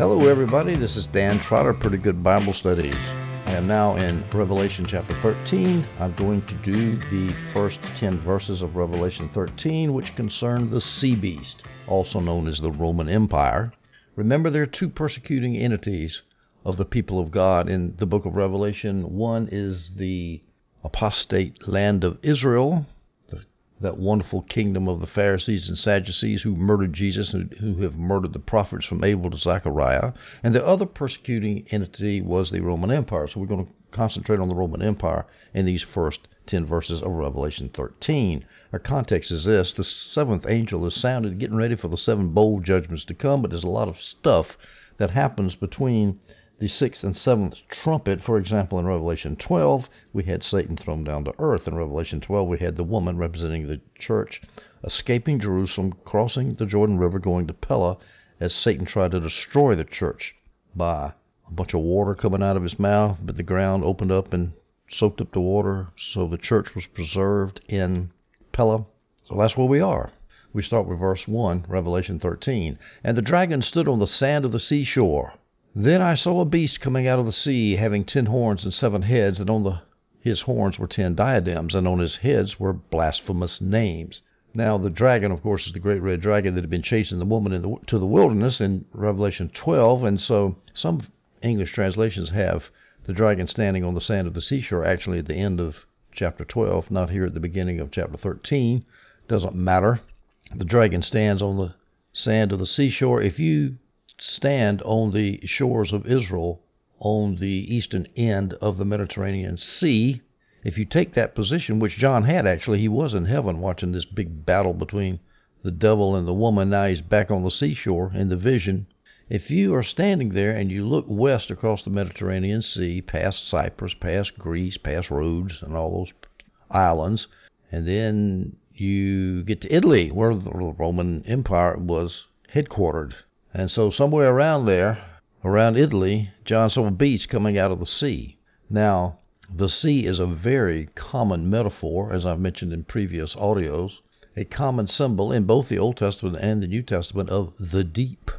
Hello, everybody. This is Dan Trotter, Pretty Good Bible Studies. I am now in Revelation chapter 13. I'm going to do the first 10 verses of Revelation 13, which concern the sea beast, also known as the Roman Empire. Remember, there are two persecuting entities of the people of God in the book of Revelation. One is the apostate land of Israel, that wonderful kingdom of the Pharisees and Sadducees who murdered Jesus and who have murdered the prophets from Abel to Zechariah. And the other persecuting entity was the Roman Empire. So we're going to concentrate on the Roman Empire in these first 10 verses of Revelation 13. Our context is this the seventh angel is sounded, getting ready for the seven bowl judgments to come, but there's a lot of stuff that happens between the sixth and seventh trumpet. For example, in Revelation 12, we had Satan thrown down to earth. In Revelation 12, we had the woman representing the church escaping Jerusalem, crossing the Jordan River, going to Pella, as Satan tried to destroy the church by a bunch of water coming out of his mouth, but the ground opened up and soaked up the water, so the church was preserved in Pella. So that's where we are. We start with verse 1, Revelation 13. And the dragon stood on the sand of the seashore then I saw a beast coming out of the sea, having ten horns and seven heads, and on the, his horns were ten diadems, and on his heads were blasphemous names. Now, the dragon, of course, is the great red dragon that had been chasing the woman the, to the wilderness in Revelation 12, and so some English translations have the dragon standing on the sand of the seashore actually at the end of chapter 12, not here at the beginning of chapter 13. Doesn't matter. The dragon stands on the sand of the seashore. If you stand on the shores of Israel on the eastern end of the Mediterranean Sea. If you take that position, which John had actually, he was in heaven watching this big battle between the devil and the woman. Now he's back on the seashore in the vision. If you are standing there and you look west across the Mediterranean Sea, past Cyprus, past Greece, past Rhodes, and all those islands, and then you get to Italy, where the Roman Empire was headquartered. And so somewhere around there, around Italy, John saw a beach coming out of the sea. Now, the sea is a very common metaphor, as I've mentioned in previous audios, a common symbol in both the Old Testament and the New Testament of the deep,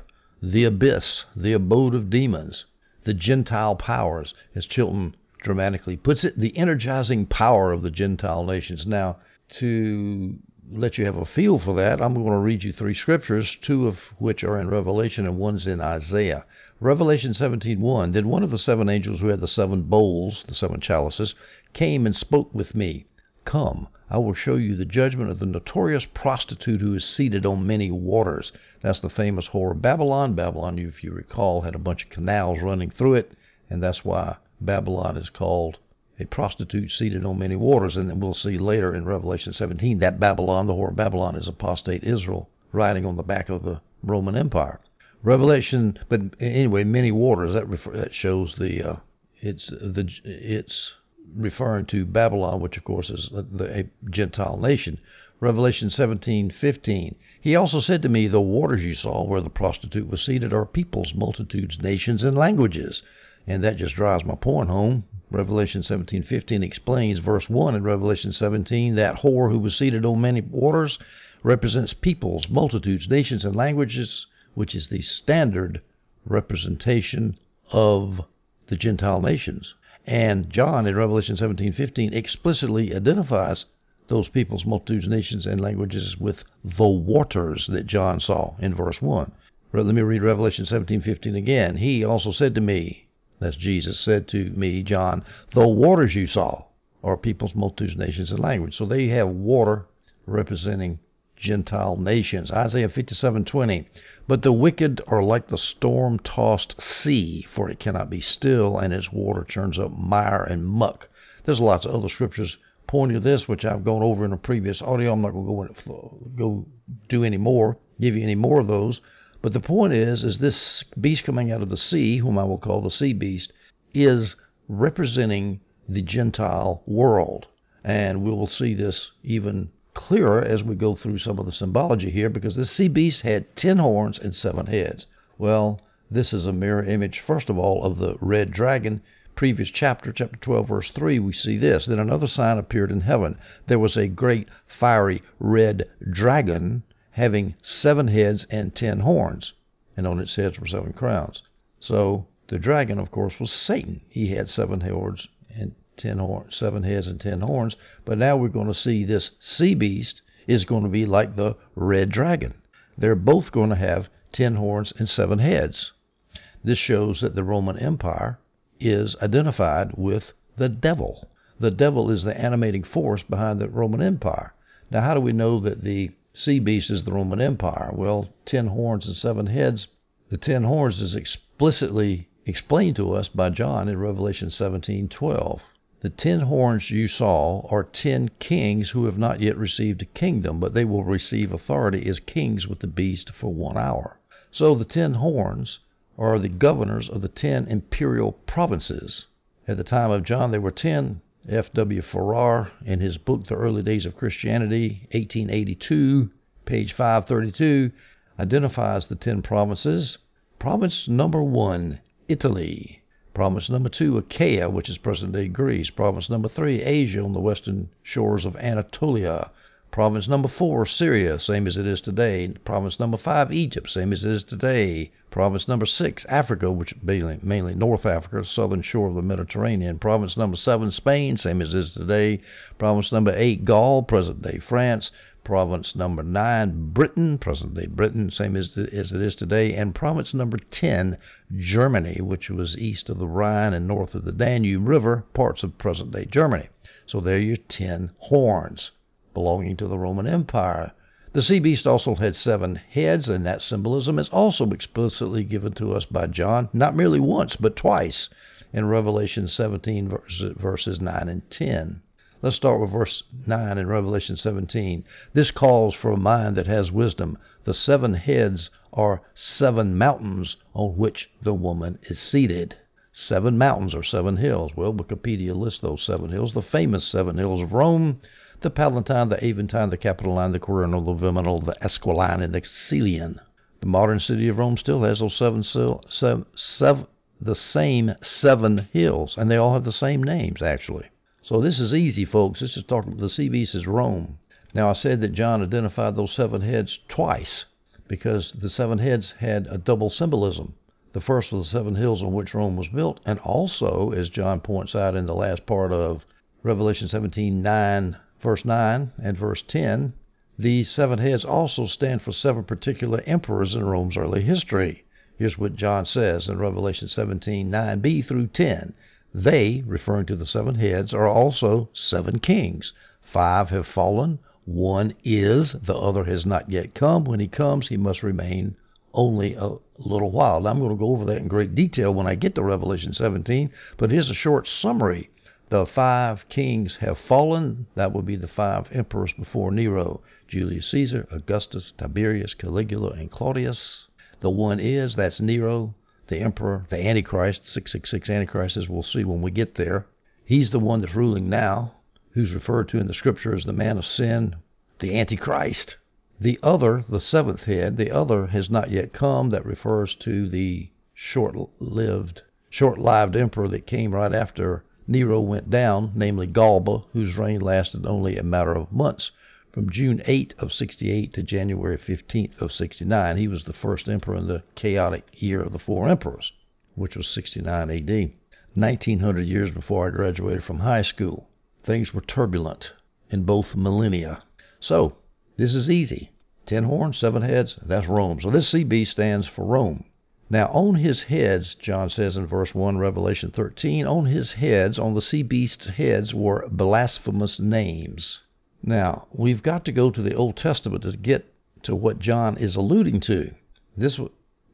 the abyss, the abode of demons, the Gentile powers, as Chilton dramatically puts it, the energizing power of the Gentile nations. Now, to let you have a feel for that, I'm going to read you three scriptures, two of which are in Revelation and one's in Isaiah. Revelation 17:1. Then one of the seven angels who had the seven bowls, the seven chalices, came and spoke with me. Come, I will show you the judgment of the notorious prostitute who is seated on many waters. That's the famous whore Babylon. Babylon, if you recall, had a bunch of canals running through it, and that's why Babylon is called a prostitute seated on many waters. And we'll see later in Revelation 17 that Babylon, the whore of Babylon, is apostate Israel riding on the back of the Roman Empire. Revelation, but anyway, many waters. That refer, that shows the uh, it's the it's referring to Babylon, which of course is the, a Gentile nation. Revelation 17:15. He also said to me, "The waters you saw where the prostitute was seated are peoples, multitudes, nations, and languages." And that just drives my point home. Revelation 17:15 explains verse 1 in Revelation 17 that whore who was seated on many waters represents peoples, multitudes, nations and languages, which is the standard representation of the Gentile nations. And John in Revelation 17:15 explicitly identifies those peoples, multitudes, nations and languages with the waters that John saw in verse 1. Let me read Revelation 17:15 again. He also said to me, that's Jesus said to me, John, the waters you saw are peoples, multitudes, nations, and language. So they have water representing Gentile nations. Isaiah 57:20. But the wicked are like the storm-tossed sea, for it cannot be still, and its water churns up mire and muck. There's lots of other scriptures pointing to this, which I've gone over in a previous audio. I'm not going to go, uh, go do any more, give you any more of those. But the point is, is this beast coming out of the sea, whom I will call the sea beast, is representing the Gentile world. And we will see this even clearer as we go through some of the symbology here, because this sea beast had ten horns and seven heads. Well, this is a mirror image, first of all, of the red dragon. Previous chapter, chapter 12, verse 3, we see this. Then another sign appeared in heaven. There was a great fiery red dragon having seven heads and ten horns, and on its heads were seven crowns. So the dragon, of course, was Satan. He had seven horns and ten horns, seven heads and ten horns. But now we're going to see this sea beast is going to be like the red dragon. They're both going to have ten horns and seven heads. This shows that the Roman Empire is identified with the devil. The devil is the animating force behind the Roman Empire. Now, how do we know that the sea beast is the Roman Empire? Well, ten horns and seven heads. The ten horns is explicitly explained to us by John in Revelation 17:12. The ten horns you saw are ten kings who have not yet received a kingdom, but they will receive authority as kings with the beast for one hour. So the ten horns are the governors of the ten imperial provinces. At the time of John, there were ten. F. W. Farrar, in his book The Early Days of Christianity, 1882, page 532, identifies the ten provinces. Province number one, Italy. Province number two, Achaia, which is present day Greece. Province number three, Asia on the western shores of Anatolia. Province number four, Syria, same as it is today. Province number five, Egypt, same as it is today. Province number six, Africa, which mainly, mainly North Africa, southern shore of the Mediterranean. Province number seven, Spain, same as it is today. Province number eight, Gaul, present day France. Province number nine, Britain, present day Britain, same as, as it is today. And province number ten, Germany, which was east of the Rhine and north of the Danube River, parts of present day Germany. So there are your ten horns belonging to the Roman Empire. The sea beast also had seven heads, and that symbolism is also explicitly given to us by John, not merely once, but twice in Revelation 17, verses, verses 9 and 10. Let's start with verse 9 in Revelation 17. This calls for a mind that has wisdom. The seven heads are seven mountains on which the woman is seated. Seven mountains or seven hills. Well, Wikipedia lists those seven hills. The famous seven hills of Rome, the Palatine, the Aventine, the Capitoline, the Quirinal, the Viminal, the Esquiline, and the Caecilian. The modern city of Rome still has those seven, seven, seven, the same seven hills, and they all have the same names, actually. So this is easy, folks. This is talking, about the sea beast is Rome. Now, I said that John identified those seven heads twice because the seven heads had a double symbolism. The first was the seven hills on which Rome was built, and also, as John points out in the last part of Revelation 17 9 verse 9 and verse 10, these seven heads also stand for seven particular emperors in Rome's early history. Here's what John says in Revelation 17 9b through 10. They, referring to the seven heads, are also seven kings. Five have fallen, one is, the other has not yet come. When he comes, he must remain only a little while. Now, I'm going to go over that in great detail when I get to Revelation 17, but here's a short summary the five kings have fallen. That would be the five emperors before Nero Julius Caesar, Augustus, Tiberius, Caligula, and Claudius. The one is, that's Nero, the emperor, the Antichrist, 666 Antichrist, as we'll see when we get there. He's the one that's ruling now, who's referred to in the scripture as the man of sin, the Antichrist. The other, the seventh head, the other has not yet come. That refers to the short lived, short lived emperor that came right after Nero went down, namely Galba, whose reign lasted only a matter of months. From June 8 of 68 to January 15 of 69, he was the first emperor in the chaotic year of the four emperors, which was 69 AD. 1900 years before I graduated from high school. Things were turbulent in both millennia. So, this is easy. Ten horns, seven heads, that's Rome. So this sea beast stands for Rome. Now, on his heads, John says in verse 1, Revelation 13, on his heads, on the sea beast's heads, were blasphemous names. Now, we've got to go to the Old Testament to get to what John is alluding to. This,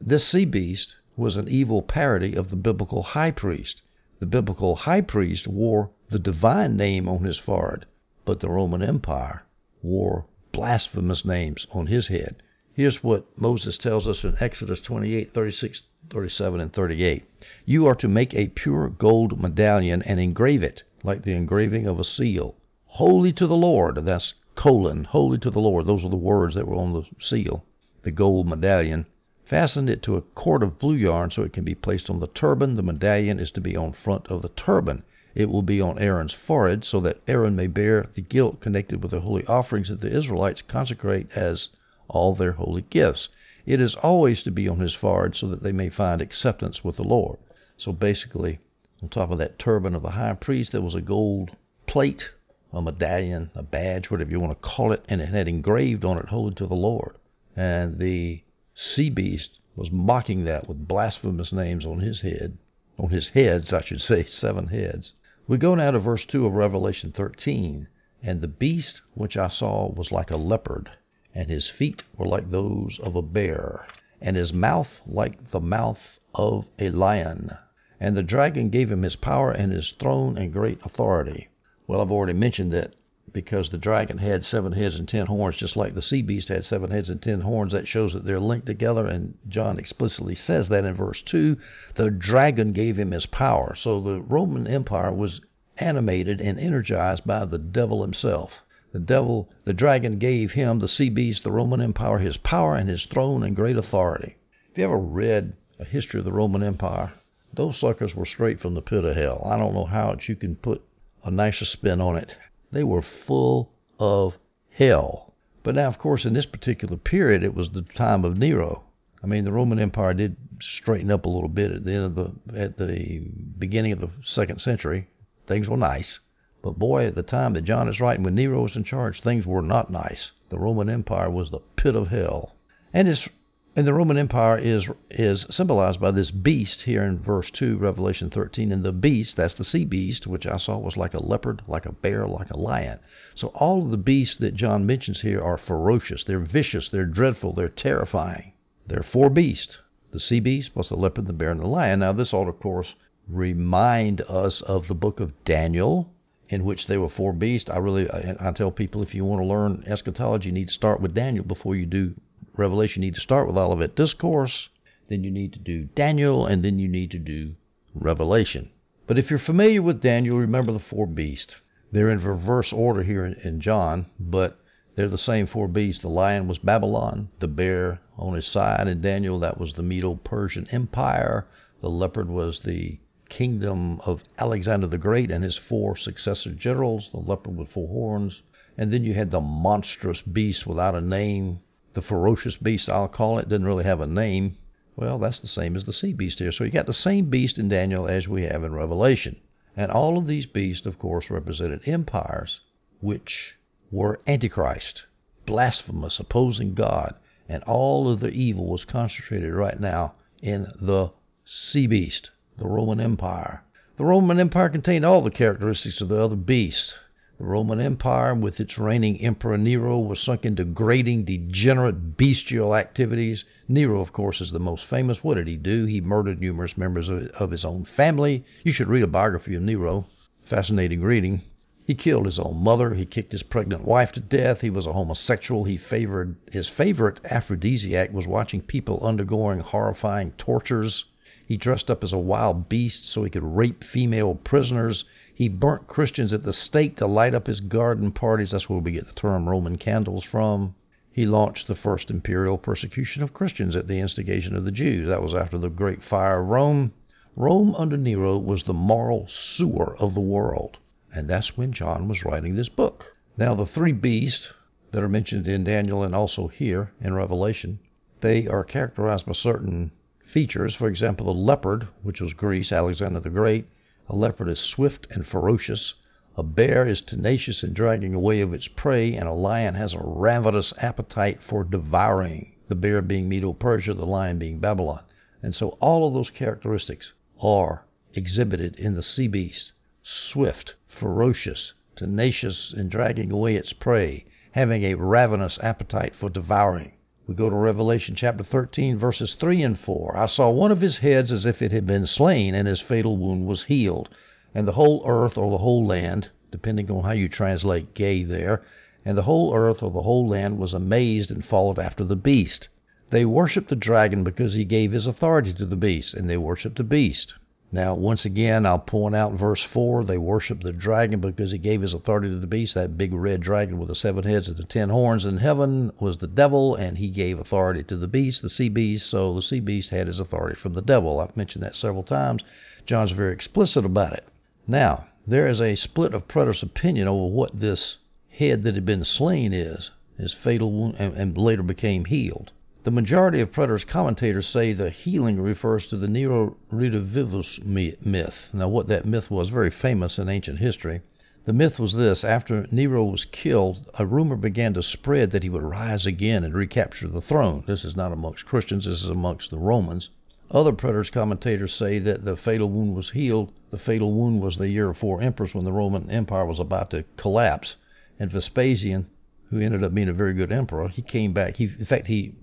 this sea beast was an evil parody of the biblical high priest. The biblical high priest wore the divine name on his forehead, but the Roman Empire wore blasphemous names on his head. Here's what Moses tells us in Exodus 28, 36, 37, and 38. You are to make a pure gold medallion and engrave it, like the engraving of a seal. Holy to the Lord. That's colon. Holy to the Lord. Those are the words that were on the seal, the gold medallion. Fasten it to a cord of blue yarn so it can be placed on the turban. The medallion is to be on front of the turban. It will be on Aaron's forehead so that Aaron may bear the guilt connected with the holy offerings that the Israelites consecrate as all their holy gifts. It is always to be on his forehead so that they may find acceptance with the Lord. So basically, on top of that turban of the high priest, there was a gold plate, a medallion, a badge, whatever you want to call it, and it had engraved on it, Holy to the Lord. And the sea beast was mocking that with blasphemous names on his head, on his heads, I should say, seven heads. We go now to verse 2 of Revelation 13. And the beast which I saw was like a leopard, and his feet were like those of a bear, and his mouth like the mouth of a lion. And the dragon gave him his power and his throne and great authority. Well, I've already mentioned that because the dragon had seven heads and ten horns, just like the sea beast had seven heads and ten horns. That shows that they're linked together, and John explicitly says that in verse 2. The dragon gave him his power. So the Roman Empire was animated and energized by the devil himself. The devil, the dragon gave him, the sea beast, the Roman Empire, his power and his throne and great authority. If you ever read a history of the Roman Empire, those suckers were straight from the pit of hell. I don't know how you can put a nicer spin on it. They were full of hell. But now, of course, in this particular period, it was the time of Nero. I mean, the Roman Empire did straighten up a little bit at the end of the at the beginning of the second century. Things were nice, but boy, at the time that John is writing, when Nero was in charge, things were not nice. The Roman Empire was the pit of hell, and it's and the Roman Empire is is symbolized by this beast here in verse 2, Revelation 13. And the beast, that's the sea beast, which I saw was like a leopard, like a bear, like a lion. So all of the beasts that John mentions here are ferocious. They're vicious. They're dreadful. They're terrifying. There are four beasts the sea beast, plus the leopard, the bear, and the lion. Now, this ought, of course, remind us of the book of Daniel, in which there were four beasts. I really, I, tell people if you want to learn eschatology, you need to start with Daniel before you do Revelation, you need to start with Olivet Discourse, then you need to do Daniel, and then you need to do Revelation. But if you're familiar with Daniel, remember the four beasts. They're in reverse order here in, in John, but they're the same four beasts. The lion was Babylon, the bear on his side in Daniel, that was the Medo Persian Empire. The leopard was the kingdom of Alexander the Great and his four successor generals, the leopard with four horns. And then you had the monstrous beast without a name, the ferocious beast, I'll call it, didn't really have a name. Well, that's the same as the sea beast here. So you got the same beast in Daniel as we have in Revelation. And all of these beasts, of course, represented empires which were antichrist, blasphemous, opposing God. And all of the evil was concentrated right now in the sea beast, the Roman Empire. The Roman Empire contained all the characteristics of the other beasts. The Roman Empire, with its reigning Emperor Nero, was sunk in degrading, degenerate, bestial activities. Nero, of course, is the most famous. What did he do? He murdered numerous members of, his own family. You should read a biography of Nero. Fascinating reading. He killed his own mother. He kicked his pregnant wife to death. He was a homosexual. He favored his favorite aphrodisiac was watching people undergoing horrifying tortures. He dressed up as a wild beast so he could rape female prisoners. He burnt Christians at the stake to light up his garden parties. That's where we get the term Roman candles from. He launched the first imperial persecution of Christians at the instigation of the Jews. That was after the Great Fire of Rome. Rome under Nero was the moral sewer of the world. And that's when John was writing this book. Now, the three beasts that are mentioned in Daniel and also here in Revelation, they are characterized by certain features. For example, the leopard, which was Greece, Alexander the Great, a leopard is swift and ferocious. A bear is tenacious in dragging away of its prey, and a lion has a ravenous appetite for devouring. The bear being Medo Persia, the lion being Babylon. And so all of those characteristics are exhibited in the sea beast swift, ferocious, tenacious in dragging away its prey, having a ravenous appetite for devouring. We go to Revelation chapter 13, verses 3 and 4. I saw one of his heads as if it had been slain, and his fatal wound was healed. And the whole earth or the whole land, depending on how you translate gay there, and the whole earth or the whole land was amazed and followed after the beast. They worshipped the dragon because he gave his authority to the beast, and they worshipped the beast. Now, once again, I'll point out verse 4 they worship the dragon because he gave his authority to the beast. That big red dragon with the seven heads and the ten horns in heaven was the devil, and he gave authority to the beast, the sea beast. So the sea beast had his authority from the devil. I've mentioned that several times. John's very explicit about it. Now, there is a split of preterist opinion over what this head that had been slain is, his fatal wound, and, and later became healed. The majority of preterist commentators say the healing refers to the Nero redivivus myth. Now, what that myth was, very famous in ancient history. The myth was this after Nero was killed, a rumor began to spread that he would rise again and recapture the throne. This is not amongst Christians, this is amongst the Romans. Other preterist commentators say that the fatal wound was healed. The fatal wound was the year of four emperors when the Roman Empire was about to collapse. And Vespasian, who ended up being a very good emperor, he came back. He, in fact, he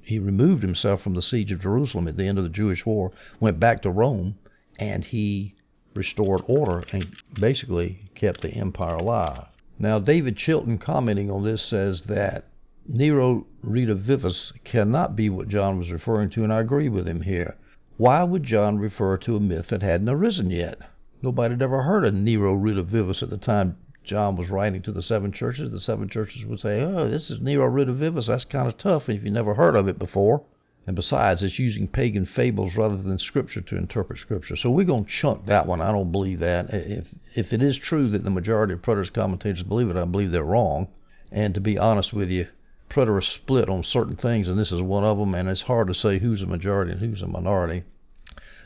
he removed himself from the siege of Jerusalem at the end of the Jewish war, went back to Rome, and he restored order and basically kept the empire alive. Now, David Chilton, commenting on this, says that Nero redivivus cannot be what John was referring to, and I agree with him here. Why would John refer to a myth that hadn't arisen yet? Nobody had ever heard of Nero redivivus at the time John was writing to the seven churches. The seven churches would say, "Oh, this is Nero redivivus. That's kind of tough if you never heard of it before." And besides, it's using pagan fables rather than scripture to interpret scripture. So we're going to chunk that one. I don't believe that. If if it is true that the majority of preterist commentators believe it, I believe they're wrong. And to be honest with you, preterists split on certain things, and this is one of them. And it's hard to say who's a majority and who's a minority.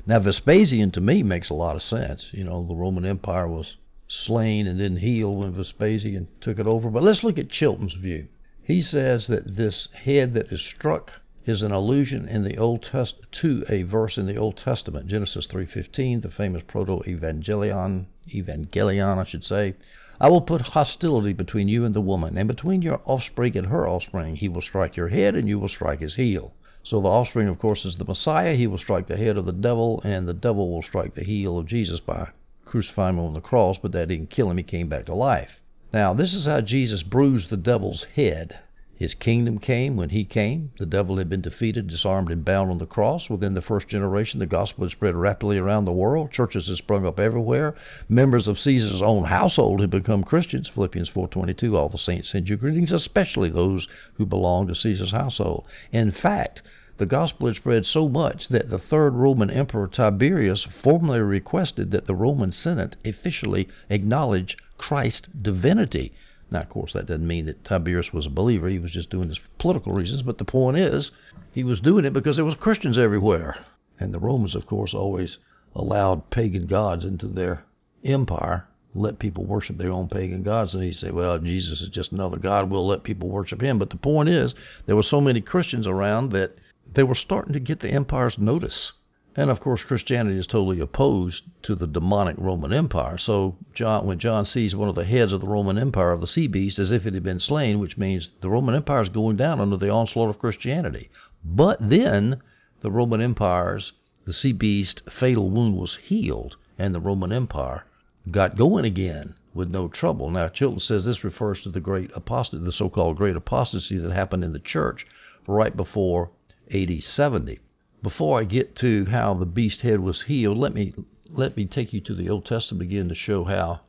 Now Vespasian to me makes a lot of sense. You know, the Roman Empire was slain and then healed when Vespasian took it over. But let's look at Chilton's view. He says that this head that is struck is an allusion in the Old Test to a verse in the Old Testament, Genesis 3:15, the famous proto-evangelion, evangelion, I should say. I will put hostility between you and the woman, and between your offspring and her offspring. He will strike your head, and you will strike his heel. So the offspring, of course, is the Messiah. He will strike the head of the devil, and the devil will strike the heel of Jesus by crucifying him on the cross. But that didn't kill him; he came back to life. Now, this is how Jesus bruised the devil's head. His kingdom came when he came. The devil had been defeated, disarmed, and bound on the cross. Within the first generation, the gospel had spread rapidly around the world. Churches had sprung up everywhere. Members of Caesar's own household had become Christians. Philippians 4:22. All the saints send you greetings, especially those who belong to Caesar's household. In fact, the gospel had spread so much that the third Roman emperor Tiberius formally requested that the Roman Senate officially acknowledge Christ's divinity. Now, of course, that doesn't mean that Tiberius was a believer. He was just doing this for political reasons. But the point is, he was doing it because there was Christians everywhere. And the Romans, of course, always allowed pagan gods into their empire, let people worship their own pagan gods. And he say, well, Jesus is just another god. We'll let people worship him. But the point is, there were so many Christians around that they were starting to get the empire's notice. And of course, Christianity is totally opposed to the demonic Roman Empire. So, John, when John sees one of the heads of the Roman Empire of the sea beast as if it had been slain, which means the Roman Empire is going down under the onslaught of Christianity. But then, the Roman Empire's, the sea beast fatal wound was healed, and the Roman Empire got going again with no trouble. Now, Chilton says this refers to the great apostasy, the so-called great apostasy that happened in the church right before AD 70 before I get to how the beast head was healed, let me let me take you to the Old Testament again to show how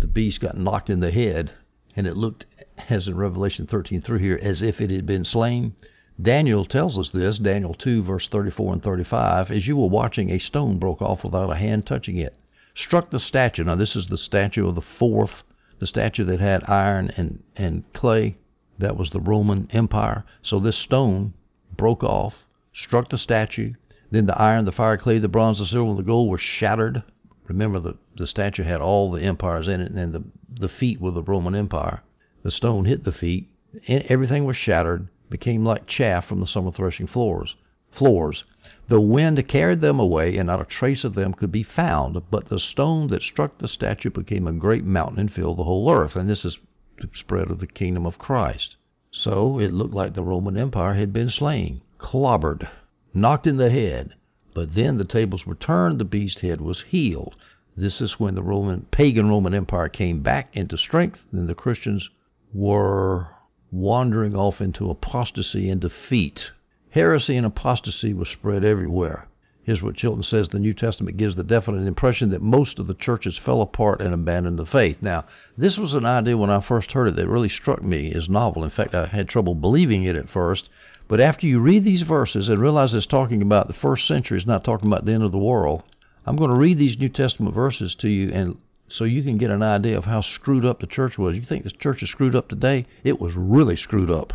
the beast got knocked in the head, and it looked, as in Revelation 13:3 here, as if it had been slain. Daniel tells us this, Daniel 2, verse 34 and 35. As you were watching, a stone broke off without a hand touching it, struck the statue. Now, this is the statue of the fourth, the statue that had iron and, and clay. That was the Roman Empire. So this stone broke off struck the statue. Then the iron, the fire, clay, the bronze, the silver, and the gold were shattered. Remember, the, the statue had all the empires in it, and the, the feet were the Roman Empire. The stone hit the feet, and everything was shattered, became like chaff from the summer threshing floors. Floors. The wind carried them away, and not a trace of them could be found. But the stone that struck the statue became a great mountain and filled the whole earth. And this is the spread of the kingdom of Christ. So it looked like the Roman Empire had been slain clobbered, knocked in the head. But then the tables were turned, the beast head was healed. This is when the Roman pagan Roman Empire came back into strength, and the Christians were wandering off into apostasy and defeat. Heresy and apostasy was spread everywhere. Here's what Chilton says the New Testament gives the definite impression that most of the churches fell apart and abandoned the faith. Now, this was an idea when I first heard it that really struck me as novel. In fact, I had trouble believing it at first but after you read these verses and realize it's talking about the first century, it's not talking about the end of the world, I'm going to read these New Testament verses to you and so you can get an idea of how screwed up the church was. You think the church is screwed up today? It was really screwed up,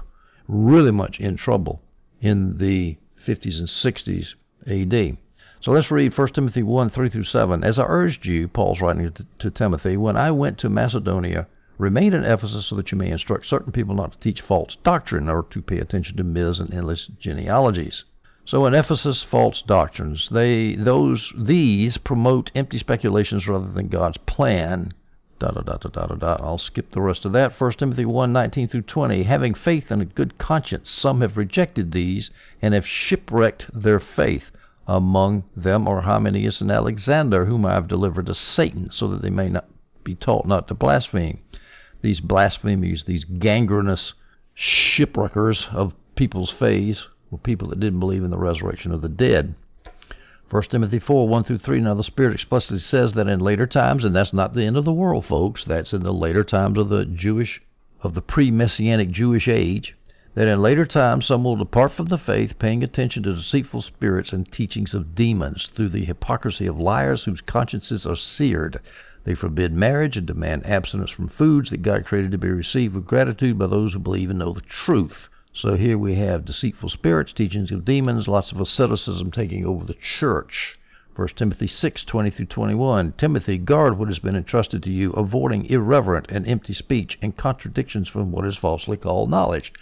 really much in trouble. in the 50s and 60s AD. So let's read 1 Timothy 1 3 through 7. As I urged you, Paul's writing to, Timothy, when I went to Macedonia, remain in Ephesus so that you may instruct certain people not to teach false doctrine or to pay attention to myths and endless genealogies. So in Ephesus, false doctrines. They those these promote empty speculations rather than God's plan. Da da da da da da da. I'll skip the rest of that. 1 Timothy 1 19 through 20. Having faith and a good conscience, some have rejected these and have shipwrecked their faith. Among them are Hymenaeus and Alexander, whom I have delivered to Satan, so that they may not be taught not to blaspheme. These blasphemies, these gangrenous shipwreckers of people's faith, were people that didn't believe in the resurrection of the dead. 1 Timothy 4 1 through 3. Now, the Spirit explicitly says that in later times, and that's not the end of the world, folks, that's in the later times of the Jewish, of the pre messianic Jewish age, that in later times some will depart from the faith, paying attention to deceitful spirits and teachings of demons, through the hypocrisy of liars whose consciences are seared. They forbid marriage and demand abstinence from foods that God created to be received with gratitude by those who believe and know the truth. So here we have deceitful spirits, teachings of demons, lots of asceticism taking over the church. 1 Timothy 6, 20 through 21. Timothy, guard what has been entrusted to you, avoiding irreverent and empty speech and contradictions from what is falsely called knowledge.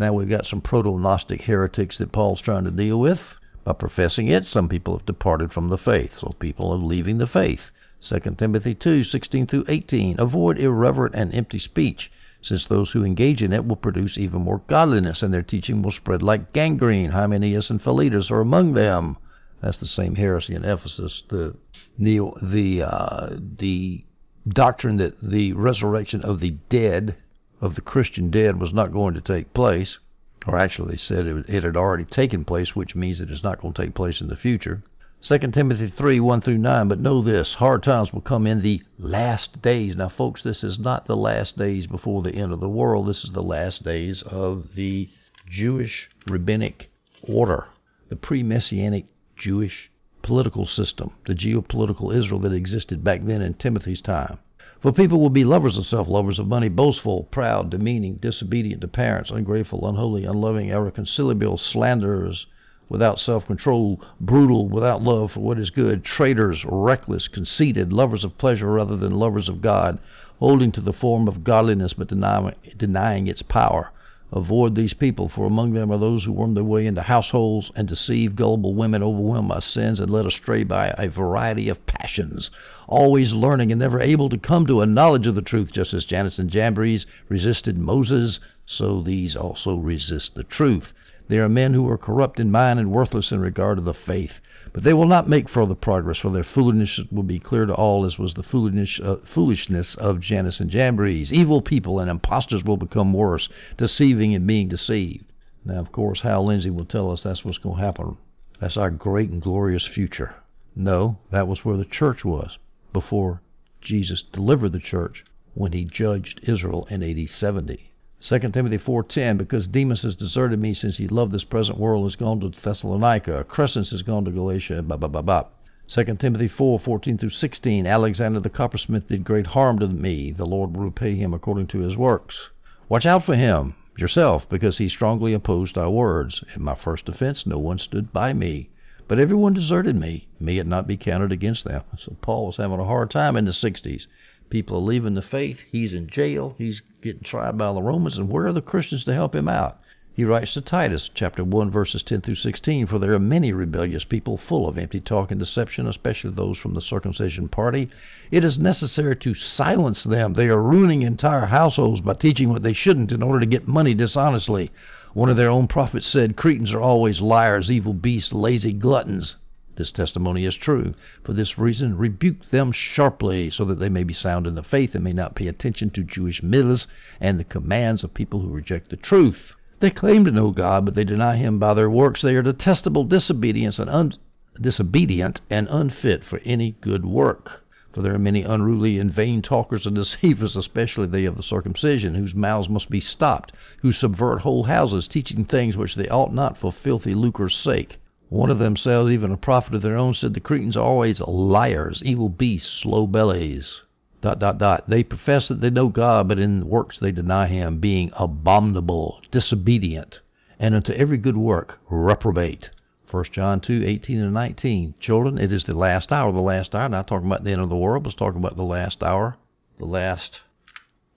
Now we've got some proto Gnostic heretics that Paul's trying to deal with. By professing it, some people have departed from the faith, so people are leaving the faith. 2 Timothy 2, 16 through 18. Avoid irreverent and empty speech, since those who engage in it will produce even more godliness, and their teaching will spread like gangrene. Hymenaeus and Philetus are among them. That's the same heresy in Ephesus. The the the, uh, the doctrine that the resurrection of the dead of the Christian dead was not going to take place, or actually they said it, it had already taken place, which means it is not going to take place in the future. 2 Timothy 3 1 through 9. But know this hard times will come in the last days. Now, folks, this is not the last days before the end of the world. This is the last days of the Jewish rabbinic order, the pre messianic Jewish political system, the geopolitical Israel that existed back then in Timothy's time. For people will be lovers of self, lovers of money, boastful, proud, demeaning, disobedient to parents, ungrateful, unholy, unloving, irreconcilable, slanderers, without self control, brutal, without love for what is good, traitors, reckless, conceited, lovers of pleasure rather than lovers of God, holding to the form of godliness but denying, denying its power. Avoid these people, for among them are those who worm their way into households and deceive gullible women, overwhelmed by sins and led astray by a variety of passions, always learning and never able to come to a knowledge of the truth, just as Jannes and Jambres resisted Moses, so these also resist the truth. They are men who are corrupt in mind and worthless in regard to the faith. But they will not make further progress, for their foolishness will be clear to all, as was the foolish, uh, foolishness of Jannes and Jambres. Evil people and impostors will become worse, deceiving and being deceived. Now, of course, Hal Lindsey will tell us that's what's going to happen. That's our great and glorious future. No, that was where the church was before Jesus delivered the church when he judged Israel in AD 70. 2 Timothy 4.10, because Demas has deserted me since he loved this present world has gone to Thessalonica. Crescens has gone to Galatia, blah, blah, blah, blah. 2 Timothy 4:14 through 16 Alexander the coppersmith did great harm to me. The Lord will repay him according to his works. Watch out for him yourself because he strongly opposed our words. In my first offense no one stood by me but everyone deserted me. May it not be counted against them. So Paul was having a hard time in the 60s People are leaving the faith. He's in jail. He's getting tried by the Romans. And where are the Christians to help him out? He writes to Titus, chapter 1, verses 10 through 16, For there are many rebellious people full of empty talk and deception, especially those from the circumcision party. It is necessary to silence them. They are ruining entire households by teaching what they shouldn't in order to get money dishonestly. One of their own prophets said, Cretans are always liars, evil beasts, lazy gluttons. This testimony is true. For this reason, rebuke them sharply, so that they may be sound in the faith and may not pay attention to Jewish myths and the commands of people who reject the truth. They claim to know God, but they deny Him by their works. They are detestable, disobedience, and un- disobedient, and unfit for any good work. For there are many unruly and vain talkers and deceivers, especially they of the circumcision, whose mouths must be stopped, who subvert whole houses, teaching things which they ought not for filthy lucre's sake. One of themselves, even a prophet of their own, said the Cretans are always liars, evil beasts, slow bellies. Dot dot dot. They profess that they know God, but in works they deny Him, being abominable, disobedient, and unto every good work reprobate. 1 John 2, 18 and 19. Children, it is the last hour. The last hour, not talking about the end of the world, but talking about the last hour, the last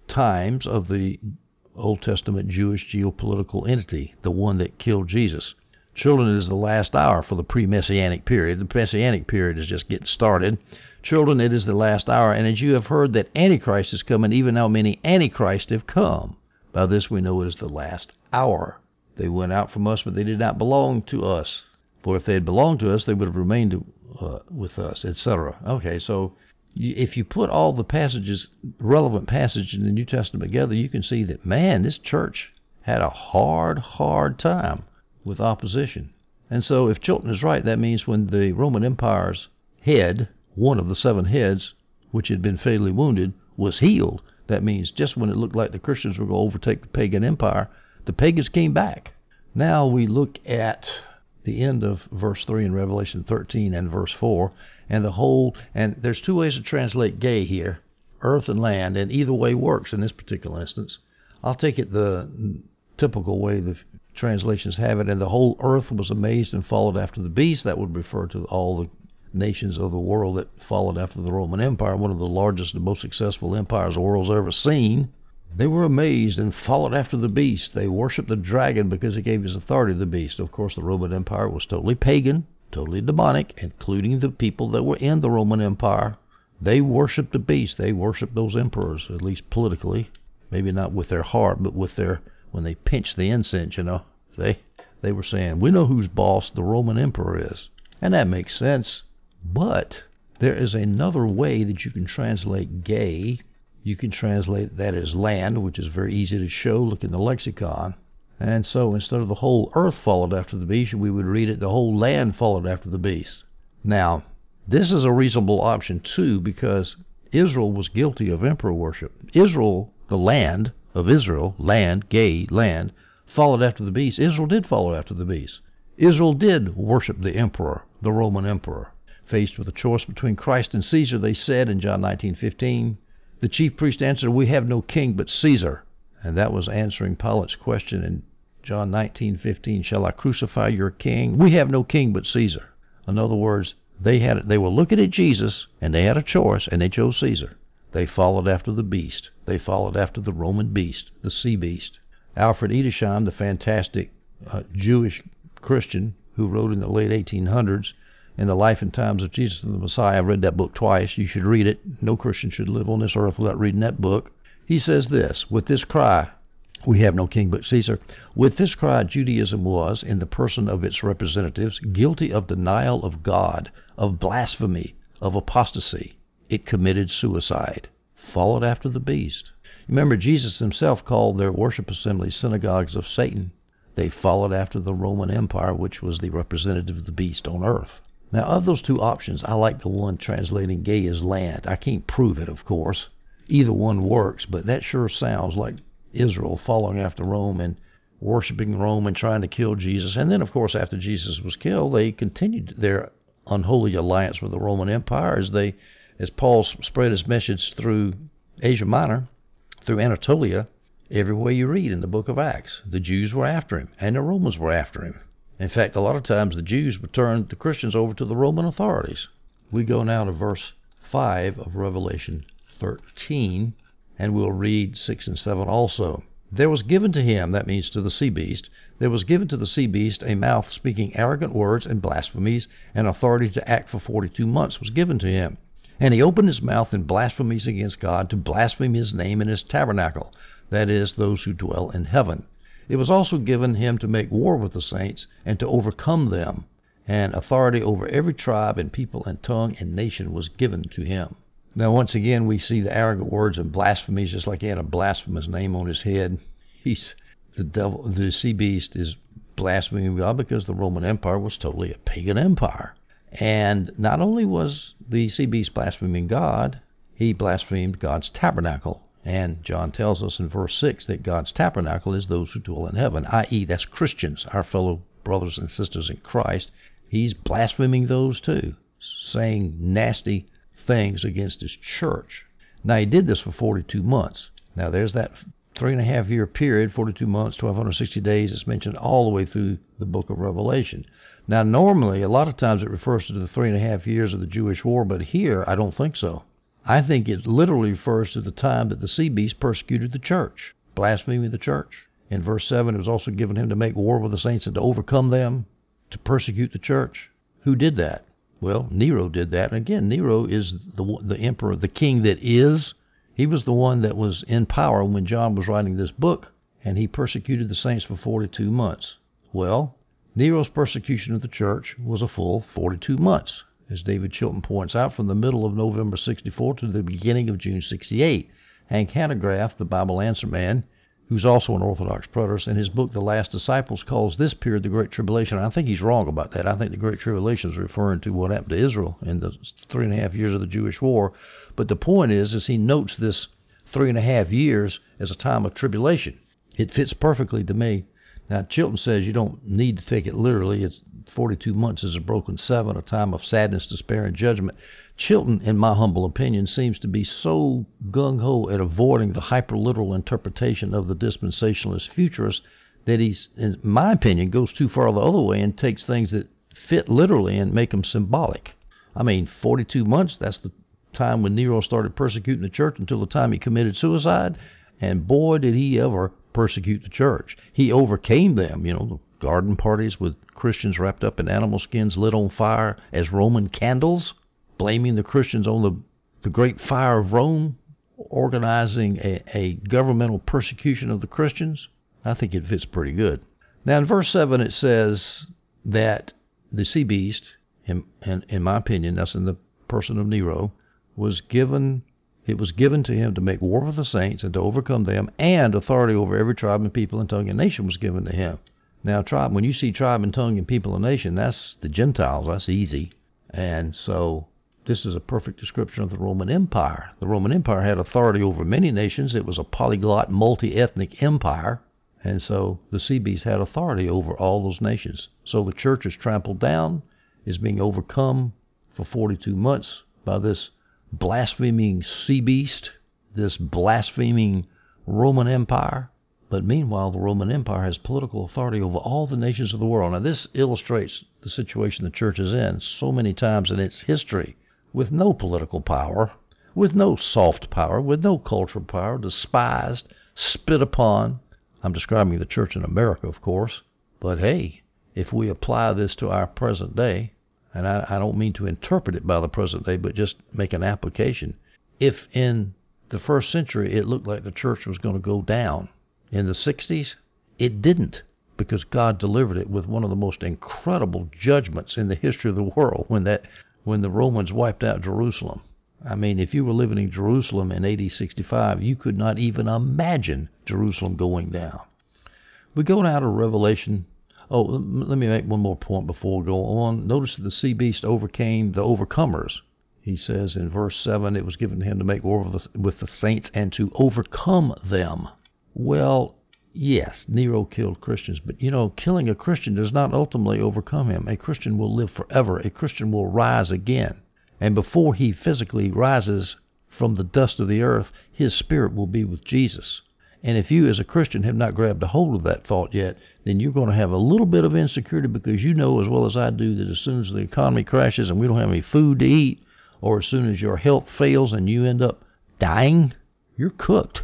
times of the Old Testament Jewish geopolitical entity, the one that killed Jesus. Children, it is the last hour for the pre Messianic period. The Messianic period is just getting started. Children, it is the last hour, and as you have heard that Antichrist is coming, even now many Antichrists have come. By this we know it is the last hour. They went out from us, but they did not belong to us. For if they had belonged to us, they would have remained uh, with us, etc. Okay, so if you put all the passages, relevant passages in the New Testament together, you can see that, man, this church had a hard, hard time with opposition. And so if Chilton is right, that means when the Roman Empire's head, one of the seven heads, which had been fatally wounded, was healed, that means just when it looked like the Christians were going to overtake the pagan empire, the pagans came back. Now we look at the end of verse 3 in Revelation 13 and verse 4, and the whole, and there's two ways to translate gay here earth and land, and either way works in this particular instance. I'll take it the typical way the translations have it, and the whole earth was amazed and followed after the beast. That would refer to all the nations of the world that followed after the Roman Empire, one of the largest and most successful empires the world's ever seen. They were amazed and followed after the beast. They worshiped the dragon because he gave his authority to the beast. Of course, the Roman Empire was totally pagan, totally demonic, including the people that were in the Roman Empire. They worshiped the beast. They worshiped those emperors, at least politically. Maybe not with their heart, but with their when they pinched the incense, you know. They they were saying, "We know whose boss the Roman emperor is." And that makes sense. But there is another way that you can translate gay you can translate that as land, which is very easy to show. Look in the lexicon. And so instead of the whole earth followed after the beast, we would read it the whole land followed after the beast. Now, this is a reasonable option too because Israel was guilty of emperor worship. Israel, the land of Israel, land, gay, land, followed after the beast. Israel did follow after the beast. Israel did worship the emperor, the Roman emperor. Faced with a choice between Christ and Caesar, they said in John 19:15, the chief priest answered, We have no king but Caesar. And that was answering Pilate's question in John 19:15, Shall I crucify your king? We have no king but Caesar. In other words, they had they were looking at Jesus and they had a choice and they chose Caesar. They followed after the beast. They followed after the Roman beast, the sea beast. Alfred Edersheim, the fantastic uh, Jewish Christian who wrote in the late 1800s, in the life and times of Jesus the Messiah. I've read that book twice. You should read it. No Christian should live on this earth without reading that book. He says this with this cry, we have no king but Caesar. With this cry, Judaism was, in the person of its representatives, guilty of denial of God, of blasphemy, of apostasy. It committed suicide, followed after the beast. Remember, Jesus himself called their worship assemblies synagogues of Satan. They followed after the Roman Empire, which was the representative of the beast on earth. Now, of those two options, I like the one translating gay as land. I can't prove it, of course. Either one works, but that sure sounds like Israel following after Rome and worshiping Rome and trying to kill Jesus. And then, of course, after Jesus was killed, they continued their unholy alliance with the Roman Empire as they, as Paul spread his message through Asia Minor, through Anatolia, everywhere you read in the book of Acts. The Jews were after him, and the Romans were after him. In fact, a lot of times the Jews would turn the Christians over to the Roman authorities. We go now to verse 5 of Revelation 13, and we'll read 6 and 7 also. There was given to him, that means to the sea beast, there was given to the sea beast a mouth speaking arrogant words and blasphemies, and authority to act for forty two months was given to him. And he opened his mouth in blasphemies against God, to blaspheme his name and his tabernacle, that is, those who dwell in heaven. It was also given him to make war with the saints and to overcome them, and authority over every tribe and people and tongue and nation was given to him. Now, once again, we see the arrogant words and blasphemies, just like he had a blasphemous name on his head. He's the devil, the sea beast is blaspheming God because the Roman Empire was totally a pagan empire. And not only was the sea beast blaspheming God, he blasphemed God's tabernacle and John tells us in verse 6 that God's tabernacle is those who dwell in heaven, i.e., that's Christians, our fellow brothers and sisters in Christ. He's blaspheming those too, saying nasty things against his church. Now, he did this for 42 months. Now, there's that three and a half year period, 42 months, 1260 days, it's mentioned all the way through the book of Revelation. Now, normally, a lot of times it refers to the three and a half years of the Jewish war, but here I don't think so. I think it literally refers to the time that the sea beast persecuted the church, blaspheming the church. In verse 7, it was also given him to make war with the saints and to overcome them, to persecute the church. Who did that? Well, Nero did that. And again, Nero is the, the emperor, the king that is. He was the one that was in power when John was writing this book, and he persecuted the saints for 42 months. Well, Nero's persecution of the church was a full 42 months, as David Chilton points out, from the middle of November 64 to the beginning of June 68. Hank Hanegraaff, the Bible Answer Man, who's also an Orthodox preterist, in his book The Last Disciples calls this period the Great Tribulation. I think he's wrong about that. I think the Great Tribulation is referring to what happened to Israel in the three and a half years of the Jewish war. But the point is, is he notes this three and a half years as a time of tribulation. It fits perfectly to me. Now, Chilton says you don't need to take it literally. It's 42 months is a broken seven, a time of sadness, despair, and judgment. Chilton, in my humble opinion, seems to be so gung ho at avoiding the hyperliteral interpretation of the dispensationalist futurist that he's, in my opinion, goes too far the other way and takes things that fit literally and make them symbolic. I mean, 42 months, that's the time when Nero started persecuting the church until the time he committed suicide. And boy, did he ever persecute the church. He overcame them, you know, the garden parties with Christians wrapped up in animal skins lit on fire as Roman candles blaming the Christians on the, the great fire of Rome, organizing a, a governmental persecution of the Christians, I think it fits pretty good. Now, in verse 7, it says that the sea beast, in, in, in my opinion, that's in the person of Nero, was given it was given to him to make war with the saints and to overcome them, and authority over every tribe and people and tongue and nation was given to him. Now, tribe, when you see tribe and tongue and people and nation, that's the Gentiles. That's easy. And so this is a perfect description of the Roman Empire. The Roman Empire had authority over many nations. It was a polyglot, multi ethnic empire. And so the sea beast had authority over all those nations. So the church is trampled down, is being overcome for 42 months by this blaspheming sea beast, this blaspheming Roman Empire. But meanwhile, the Roman Empire has political authority over all the nations of the world. Now, this illustrates the situation the church is in so many times in its history with no political power, with no soft power, with no cultural power, despised, spit upon. I'm describing the church in America, of course. But hey, if we apply this to our present day, and I, I don't mean to interpret it by the present day, but just make an application. If in the first century it looked like the church was going to go down, in the 60s, it didn't because God delivered it with one of the most incredible judgments in the history of the world when that when the Romans wiped out Jerusalem. I mean, if you were living in Jerusalem in AD 65, you could not even imagine Jerusalem going down. We go now to Revelation. Oh, let me make one more point before we go on. Notice that the sea beast overcame the overcomers. He says in verse 7 it was given to him to make war with the, with the saints and to overcome them. Well, Yes, Nero killed Christians, but you know, killing a Christian does not ultimately overcome him. A Christian will live forever. A Christian will rise again. And before he physically rises from the dust of the earth, his spirit will be with Jesus. And if you, as a Christian, have not grabbed a hold of that thought yet, then you're going to have a little bit of insecurity because you know as well as I do that as soon as the economy crashes and we don't have any food to eat, or as soon as your health fails and you end up dying, you're cooked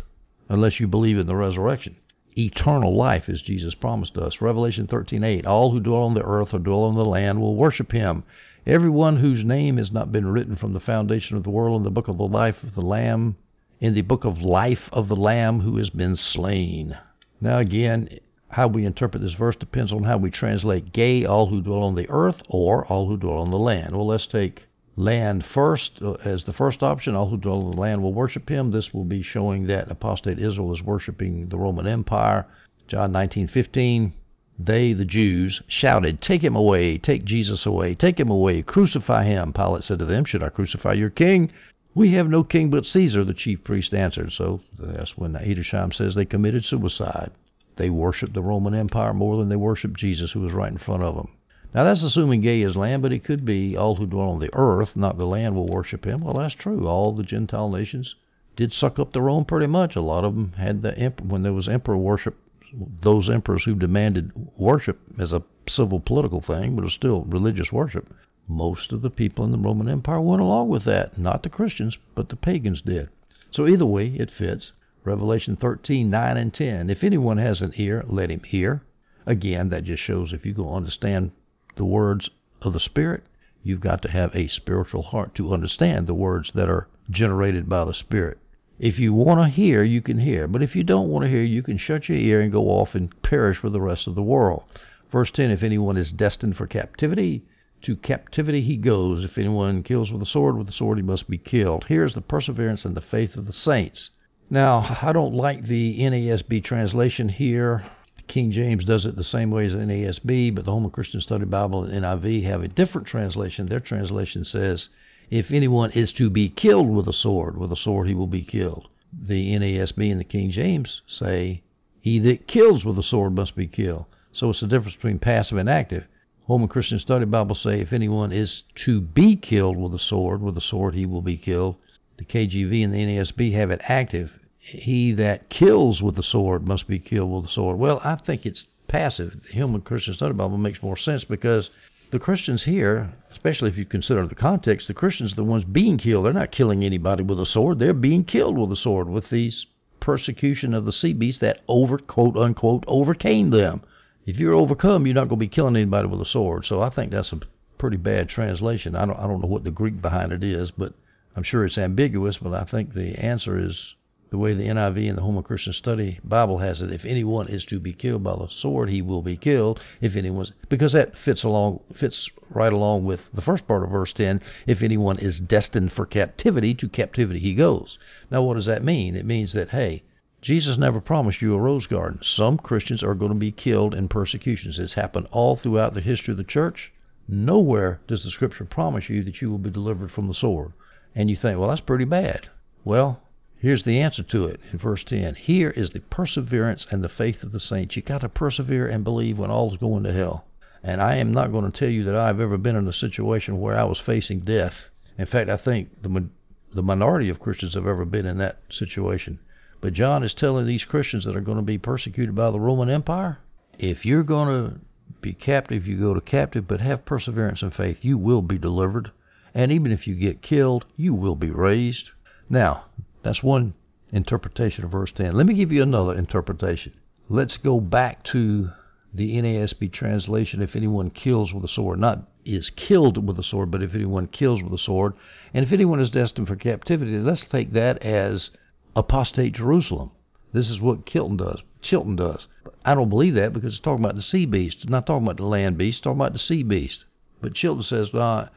unless you believe in the resurrection eternal life as Jesus promised us. Revelation 13:8 All who dwell on the earth or dwell on the land will worship him. Everyone whose name has not been written from the foundation of the world in the book of the life of the lamb in the book of life of the lamb who has been slain. Now again, how we interpret this verse depends on how we translate ge all who dwell on the earth or all who dwell on the land. Well, let's take land first uh, as the first option. All who dwell on the land will worship him. This will be showing that apostate Israel is worshiping the Roman Empire. John 19:15. They, the Jews, shouted, "Take him away! Take Jesus away! Take him away! Crucify him!" Pilate said to them, "Should I crucify your king?" We have no king but Caesar, the chief priest answered. So that's when Edersheim says they committed suicide. They worshiped the Roman Empire more than they worshiped Jesus, who was right in front of them. Now that's assuming ge is land, but it could be all who dwell on the earth, not the land, will worship him. Well, that's true. All the Gentile nations did suck up to Rome pretty much. A lot of them had the emperor when there was emperor worship. Those emperors who demanded worship as a civil political thing, but it was still religious worship. Most of the people in the Roman Empire went along with that. Not the Christians, but the pagans did. So either way, it fits. Revelation 13, 9 and 10. If anyone has an ear, let him hear. Again, that just shows if you go understand the words of the Spirit, you've got to have a spiritual heart to understand the words that are generated by the Spirit. If you want to hear, you can hear. But if you don't want to hear, you can shut your ear and go off and perish with the rest of the world. Verse 10 If anyone is destined for captivity, to captivity he goes. If anyone kills with a sword, with the sword he must be killed. Here's the perseverance and the faith of the saints. Now, I don't like the NASB translation here. King James does it the same way as the NASB, but the Holman Christian Study Bible and NIV have a different translation. Their translation says, if anyone is to be killed with a sword, with a sword he will be killed. The NASB and the King James say, he that kills with a sword must be killed. So it's the difference between passive and active. Holman Christian Study Bible say, if anyone is to be killed with a sword, with a sword he will be killed. The KJV and the NASB have it active. He that kills with the sword must be killed with the sword. Well, I think it's passive. The Holman Christian Study Bible makes more sense because the Christians here, especially if you consider the context, the Christians are the ones being killed. They're not killing anybody with a sword. They're being killed with a sword with these persecution of the sea beasts that over quote unquote overcame them. If you're overcome, you're not going to be killing anybody with a sword. So I think that's a pretty bad translation. I don't I don't know what the Greek behind it is, but I'm sure it's ambiguous. But I think the answer is the way the NIV and the Holman Christian Study Bible has it, if anyone is to be killed by the sword, he will be killed. If anyone's because that fits along fits right along with the first part of verse ten. If anyone is destined for captivity, to captivity he goes. Now, what does that mean? It means that hey, Jesus never promised you a rose garden. Some Christians are going to be killed in persecutions. It's happened all throughout the history of the church. Nowhere does the Scripture promise you that you will be delivered from the sword. And you think, well, that's pretty bad. Well, Here's the answer to it in verse 10. Here is the perseverance and the faith of the saints. You've got to persevere and believe when all's going to hell. And I am not going to tell you that I've ever been in a situation where I was facing death. In fact, I think the the minority of Christians have ever been in that situation. But John is telling these Christians that are going to be persecuted by the Roman Empire, if you're going to be captive, you go to captive, but have perseverance and faith, you will be delivered. And even if you get killed, you will be raised. Now, that's one interpretation of verse 10. Let me give you another interpretation. Let's go back to the NASB translation if anyone kills with a sword, not is killed with a sword, but if anyone kills with a sword, and if anyone is destined for captivity, let's take that as apostate Jerusalem. This is what Chilton does. Chilton does. I don't believe that because it's talking about the sea beast. It's not talking about the land beast, it's talking about the sea beast. But Chilton says, well,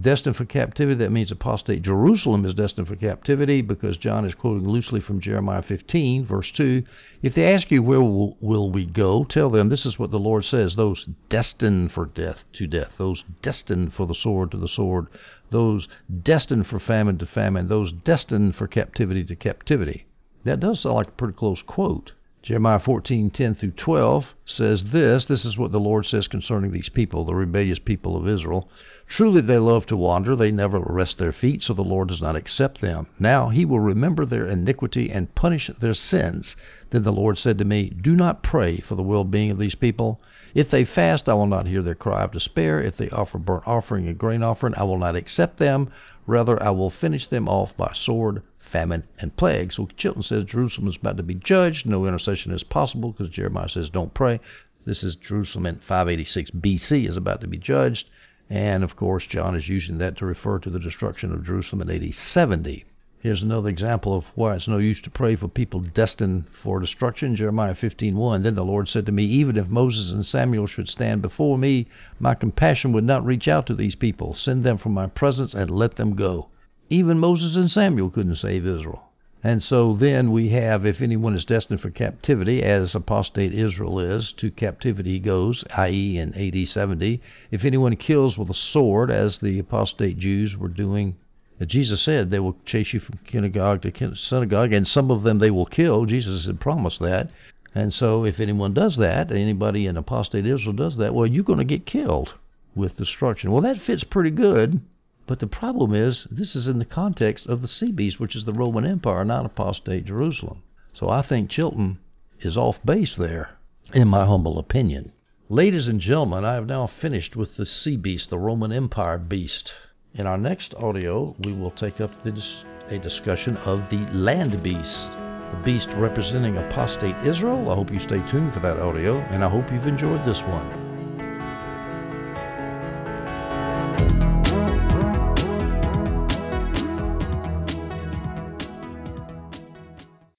destined for captivity, that means apostate. Jerusalem is destined for captivity because John is quoting loosely from Jeremiah 15, verse 2. If they ask you, where will, will we go? Tell them, this is what the Lord says those destined for death to death, those destined for the sword to the sword, those destined for famine to famine, those destined for captivity to captivity. That does sound like a pretty close quote. Jeremiah 14:10 through 12 says this, this is what the Lord says concerning these people, the rebellious people of Israel. Truly they love to wander, they never rest their feet, so the Lord does not accept them. Now he will remember their iniquity and punish their sins. Then the Lord said to me, Do not pray for the well-being of these people. If they fast, I will not hear their cry of despair. If they offer burnt offering and grain offering, I will not accept them. Rather, I will finish them off by sword, famine, and plague. So Chilton says Jerusalem is about to be judged. No intercession is possible because Jeremiah says don't pray. This is Jerusalem in 586 BC is about to be judged. And of course, John is using that to refer to the destruction of Jerusalem in AD 70. Here's another example of why it's no use to pray for people destined for destruction. Jeremiah 15:1. Then the Lord said to me, Even if Moses and Samuel should stand before me, my compassion would not reach out to these people. Send them from my presence and let them go. Even Moses and Samuel couldn't save Israel. And so then we have, if anyone is destined for captivity, as apostate Israel is, to captivity he goes, i.e., in AD 70. If anyone kills with a sword, as the apostate Jews were doing, uh, Jesus said they will chase you from synagogue to synagogue, and some of them they will kill. Jesus had promised that. And so if anyone does that, anybody in apostate Israel does that, well, you're going to get killed with destruction. Well, that fits pretty good But the problem is, this is in the context of the sea beast, which is the Roman Empire, not apostate Jerusalem. So I think Chilton is off base there, in my humble opinion. Ladies and gentlemen, I have now finished with the sea beast, the Roman Empire beast. In our next audio, we will take up a discussion of the land beast, the beast representing apostate Israel. I hope you stay tuned for that audio, and I hope you've enjoyed this one.